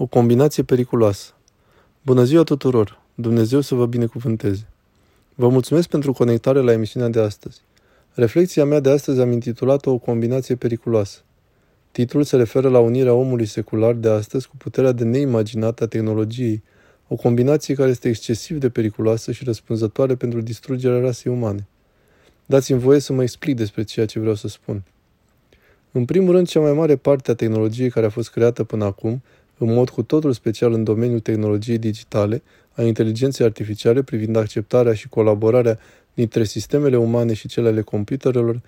O combinație periculoasă. Bună ziua tuturor! Dumnezeu să vă binecuvânteze! Vă mulțumesc pentru conectare la emisiunea de astăzi. Reflexia mea de astăzi am intitulat-o O combinație periculoasă. Titlul se referă la unirea omului secular de astăzi cu puterea de neimaginată a tehnologiei, o combinație care este excesiv de periculoasă și răspunzătoare pentru distrugerea rasei umane. Dați-mi voie să mă explic despre ceea ce vreau să spun. În primul rând, cea mai mare parte a tehnologiei care a fost creată până acum în mod cu totul special în domeniul tehnologiei digitale, a inteligenței artificiale privind acceptarea și colaborarea dintre sistemele umane și cele ale computerelor,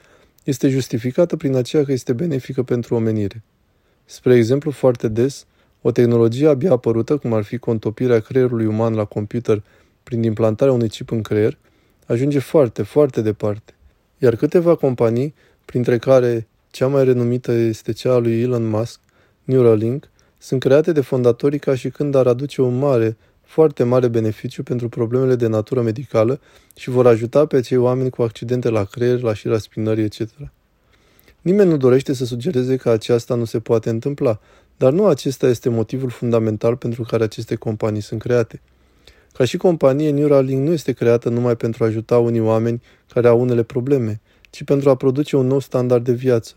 este justificată prin aceea că este benefică pentru omenire. Spre exemplu, foarte des, o tehnologie abia apărută, cum ar fi contopirea creierului uman la computer prin implantarea unui chip în creier, ajunge foarte, foarte departe. Iar câteva companii, printre care cea mai renumită este cea a lui Elon Musk, Neuralink, sunt create de fondatorii ca și când ar aduce un mare, foarte mare beneficiu pentru problemele de natură medicală și vor ajuta pe cei oameni cu accidente la creier, la șira spinării, etc. Nimeni nu dorește să sugereze că aceasta nu se poate întâmpla, dar nu acesta este motivul fundamental pentru care aceste companii sunt create. Ca și companie, Neuralink nu este creată numai pentru a ajuta unii oameni care au unele probleme, ci pentru a produce un nou standard de viață.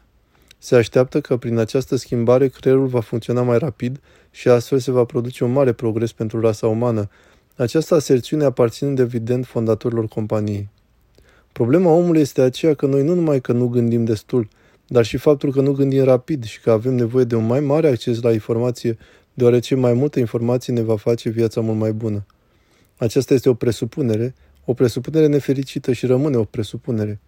Se așteaptă că prin această schimbare creierul va funcționa mai rapid și astfel se va produce un mare progres pentru rasa umană. Această aserțiune aparținând evident fondatorilor companiei. Problema omului este aceea că noi nu numai că nu gândim destul, dar și faptul că nu gândim rapid și că avem nevoie de un mai mare acces la informație, deoarece mai multă informație ne va face viața mult mai bună. Aceasta este o presupunere, o presupunere nefericită și rămâne o presupunere.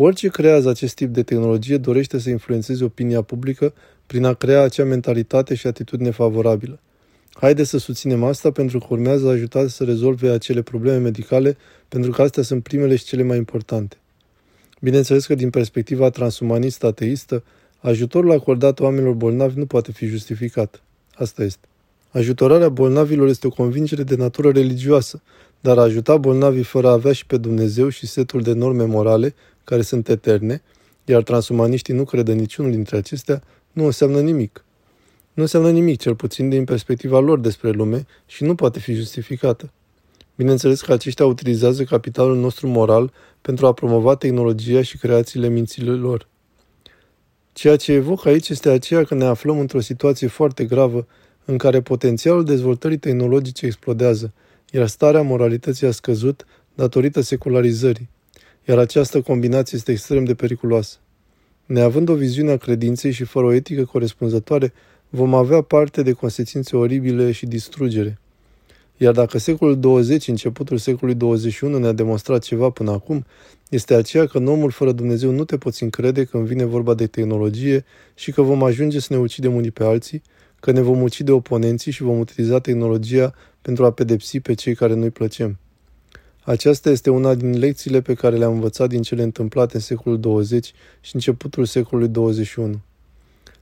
Orice creează acest tip de tehnologie dorește să influențeze opinia publică prin a crea acea mentalitate și atitudine favorabilă. Haideți să susținem asta pentru că urmează a ajuta să rezolve acele probleme medicale, pentru că astea sunt primele și cele mai importante. Bineînțeles că din perspectiva transumanistă ateistă, ajutorul acordat oamenilor bolnavi nu poate fi justificat. Asta este. Ajutorarea bolnavilor este o convingere de natură religioasă, dar a ajuta bolnavii fără a avea și pe Dumnezeu și setul de norme morale care sunt eterne, iar transumaniștii nu cred în niciunul dintre acestea, nu înseamnă nimic. Nu înseamnă nimic, cel puțin din perspectiva lor despre lume și nu poate fi justificată. Bineînțeles că aceștia utilizează capitalul nostru moral pentru a promova tehnologia și creațiile minților lor. Ceea ce evoc aici este aceea că ne aflăm într-o situație foarte gravă în care potențialul dezvoltării tehnologice explodează, iar starea moralității a scăzut datorită secularizării iar această combinație este extrem de periculoasă. Neavând o viziune a credinței și fără o etică corespunzătoare, vom avea parte de consecințe oribile și distrugere. Iar dacă secolul 20, începutul secolului 21 ne-a demonstrat ceva până acum, este aceea că în omul fără Dumnezeu nu te poți încrede când vine vorba de tehnologie și că vom ajunge să ne ucidem unii pe alții, că ne vom ucide oponenții și vom utiliza tehnologia pentru a pedepsi pe cei care nu-i plăcem. Aceasta este una din lecțiile pe care le-am învățat din cele întâmplate în secolul 20 și începutul secolului 21.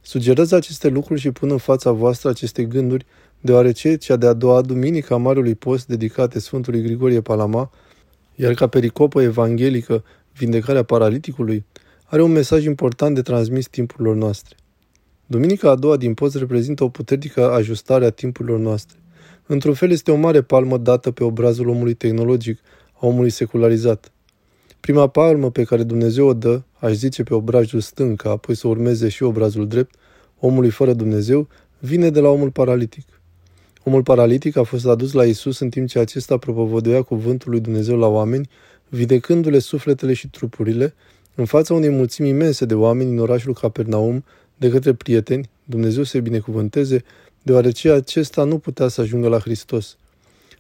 Sugerez aceste lucruri și pun în fața voastră aceste gânduri, deoarece cea de-a doua duminică a Marului Post dedicate Sfântului Grigorie Palama, iar ca pericopă evanghelică, vindecarea paraliticului, are un mesaj important de transmis timpurilor noastre. Duminica a doua din post reprezintă o puternică ajustare a timpurilor noastre. Într-un fel este o mare palmă dată pe obrazul omului tehnologic, a omului secularizat. Prima palmă pe care Dumnezeu o dă, aș zice pe obrazul stâng, ca apoi să urmeze și obrazul drept, omului fără Dumnezeu, vine de la omul paralitic. Omul paralitic a fost adus la Isus în timp ce acesta propovăduia cuvântul lui Dumnezeu la oameni, vindecându-le sufletele și trupurile, în fața unei mulțimi imense de oameni în orașul Capernaum, de către prieteni, Dumnezeu să-i binecuvânteze, deoarece acesta nu putea să ajungă la Hristos.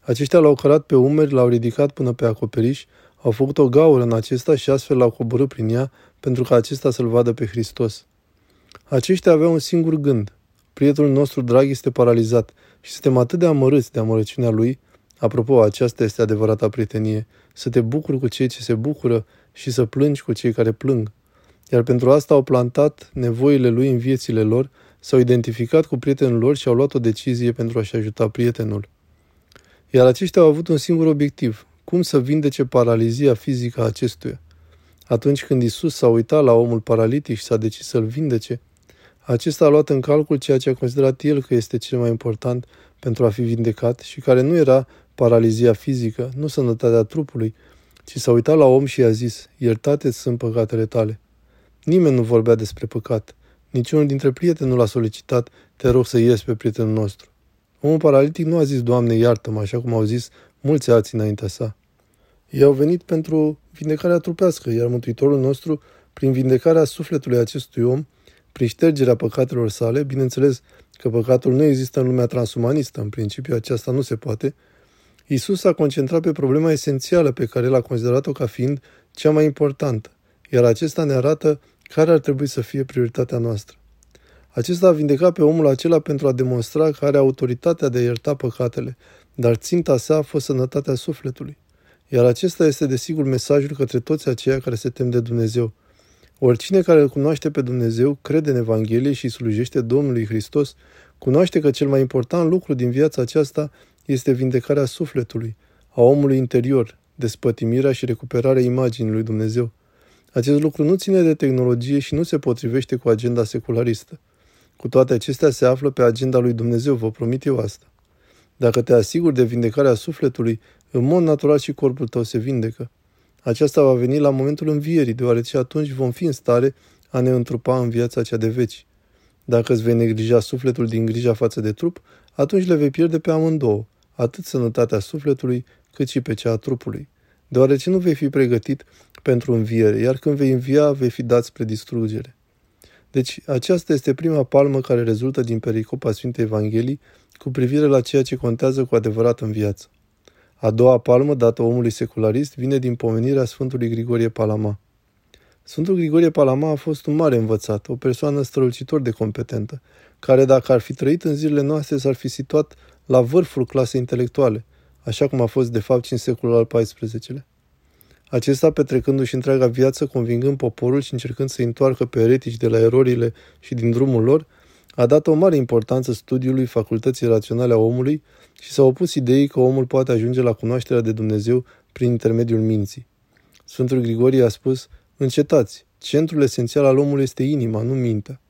Aceștia l-au cărat pe umeri, l-au ridicat până pe acoperiș, au făcut o gaură în acesta și astfel l-au coborât prin ea pentru ca acesta să-l vadă pe Hristos. Aceștia aveau un singur gând. Prietenul nostru drag este paralizat și suntem atât de amărâți de amărăciunea lui. Apropo, aceasta este adevărata prietenie, să te bucuri cu cei ce se bucură și să plângi cu cei care plâng. Iar pentru asta au plantat nevoile lui în viețile lor s-au identificat cu prietenul lor și au luat o decizie pentru a-și ajuta prietenul. Iar aceștia au avut un singur obiectiv, cum să vindece paralizia fizică a acestuia. Atunci când Isus s-a uitat la omul paralitic și s-a decis să-l vindece, Acesta a luat în calcul ceea ce a considerat el că este cel mai important pentru a fi vindecat și care nu era paralizia fizică, nu sănătatea trupului, ci s-a uitat la om și i-a zis, iertate sunt păcatele tale. Nimeni nu vorbea despre păcat. Niciunul dintre prieteni nu l-a solicitat, te rog să ies pe prietenul nostru. Omul paralitic nu a zis, Doamne, iartă-mă, așa cum au zis mulți alții înaintea sa. Ei au venit pentru vindecarea trupească, iar Mântuitorul nostru, prin vindecarea sufletului acestui om, prin ștergerea păcatelor sale, bineînțeles că păcatul nu există în lumea transumanistă, în principiu aceasta nu se poate, Isus s-a concentrat pe problema esențială pe care el a considerat-o ca fiind cea mai importantă, iar acesta ne arată care ar trebui să fie prioritatea noastră. Acesta a vindecat pe omul acela pentru a demonstra că are autoritatea de a ierta păcatele, dar ținta sa a fost sănătatea sufletului. Iar acesta este desigur mesajul către toți aceia care se tem de Dumnezeu. Oricine care îl cunoaște pe Dumnezeu, crede în Evanghelie și slujește Domnului Hristos, cunoaște că cel mai important lucru din viața aceasta este vindecarea sufletului, a omului interior, despătimirea și recuperarea imaginii lui Dumnezeu. Acest lucru nu ține de tehnologie și nu se potrivește cu agenda secularistă. Cu toate acestea se află pe agenda lui Dumnezeu, vă promit eu asta. Dacă te asiguri de vindecarea sufletului, în mod natural și corpul tău se vindecă. Aceasta va veni la momentul învierii, deoarece atunci vom fi în stare a ne întrupa în viața cea de veci. Dacă îți vei neglija sufletul din grija față de trup, atunci le vei pierde pe amândouă, atât sănătatea sufletului, cât și pe cea a trupului, deoarece nu vei fi pregătit pentru înviere, iar când vei învia, vei fi dat spre distrugere. Deci, aceasta este prima palmă care rezultă din pericopa Sfintei Evanghelii cu privire la ceea ce contează cu adevărat în viață. A doua palmă, dată omului secularist, vine din pomenirea Sfântului Grigorie Palama. Sfântul Grigorie Palama a fost un mare învățat, o persoană strălucitor de competentă, care dacă ar fi trăit în zilele noastre s-ar fi situat la vârful clasei intelectuale, așa cum a fost de fapt și în secolul al XIV-lea. Acesta petrecându-și întreaga viață, convingând poporul și încercând să întoarcă pe eretici de la erorile și din drumul lor, a dat o mare importanță studiului facultății raționale a omului și s-a opus ideii că omul poate ajunge la cunoașterea de Dumnezeu prin intermediul minții. Sfântul Grigorie a spus, încetați, centrul esențial al omului este inima, nu mintea.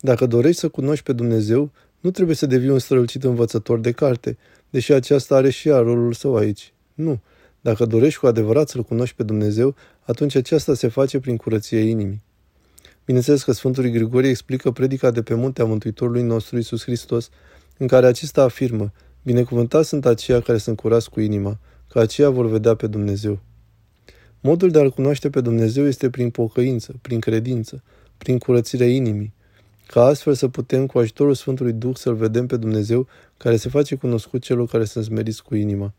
Dacă dorești să cunoști pe Dumnezeu, nu trebuie să devii un strălucit învățător de carte, deși aceasta are și ea rolul său aici. Nu. Dacă dorești cu adevărat să-L cunoști pe Dumnezeu, atunci aceasta se face prin curăția inimii. Bineînțeles că Sfântul Grigorie explică predica de pe muntea Mântuitorului nostru Isus Hristos, în care acesta afirmă, Binecuvântați sunt aceia care sunt curați cu inima, că aceia vor vedea pe Dumnezeu. Modul de a-L cunoaște pe Dumnezeu este prin pocăință, prin credință, prin curățirea inimii, ca astfel să putem, cu ajutorul Sfântului Duh, să-L vedem pe Dumnezeu, care se face cunoscut celor care sunt smeriți cu inima.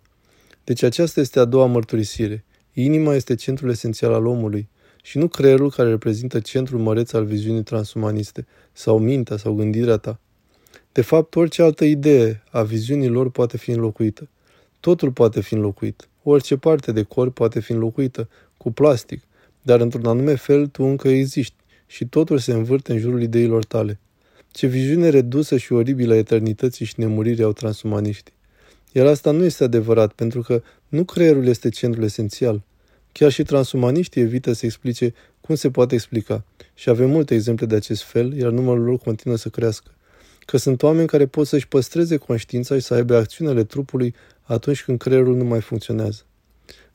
Deci aceasta este a doua mărturisire. Inima este centrul esențial al omului și nu creierul care reprezintă centrul măreț al viziunii transumaniste, sau mintea, sau gândirea ta. De fapt, orice altă idee a viziunii lor poate fi înlocuită. Totul poate fi înlocuit. Orice parte de corp poate fi înlocuită cu plastic, dar într-un anume fel tu încă existi și totul se învârte în jurul ideilor tale. Ce viziune redusă și oribilă a eternității și nemuririi au transumaniștii. Iar asta nu este adevărat, pentru că nu creierul este centrul esențial. Chiar și transumaniștii evită să explice cum se poate explica. Și avem multe exemple de acest fel, iar numărul lor continuă să crească. Că sunt oameni care pot să-și păstreze conștiința și să aibă acțiunile trupului atunci când creierul nu mai funcționează.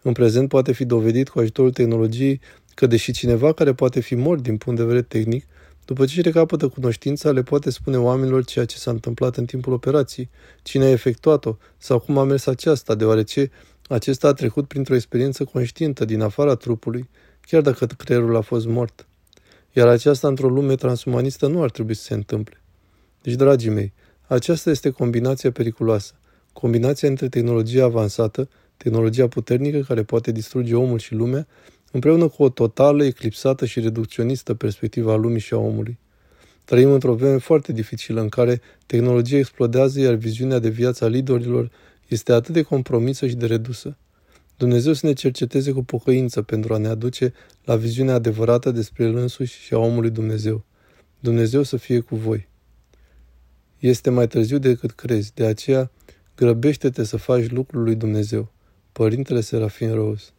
În prezent poate fi dovedit cu ajutorul tehnologiei că deși cineva care poate fi mort din punct de vedere tehnic, după ce recapătă cunoștința, le poate spune oamenilor ceea ce s-a întâmplat în timpul operației, cine a efectuat-o sau cum a mers aceasta, deoarece acesta a trecut printr-o experiență conștientă din afara trupului, chiar dacă creierul a fost mort. Iar aceasta într-o lume transumanistă nu ar trebui să se întâmple. Deci, dragii mei, aceasta este combinația periculoasă. Combinația între tehnologia avansată, tehnologia puternică care poate distruge omul și lumea, împreună cu o totală, eclipsată și reducționistă perspectivă a lumii și a omului. Trăim într-o vreme foarte dificilă în care tehnologia explodează, iar viziunea de viață a liderilor este atât de compromisă și de redusă. Dumnezeu să ne cerceteze cu pocăință pentru a ne aduce la viziunea adevărată despre El însuși și a omului Dumnezeu. Dumnezeu să fie cu voi. Este mai târziu decât crezi, de aceea grăbește-te să faci lucrul lui Dumnezeu. Părintele Serafin Rose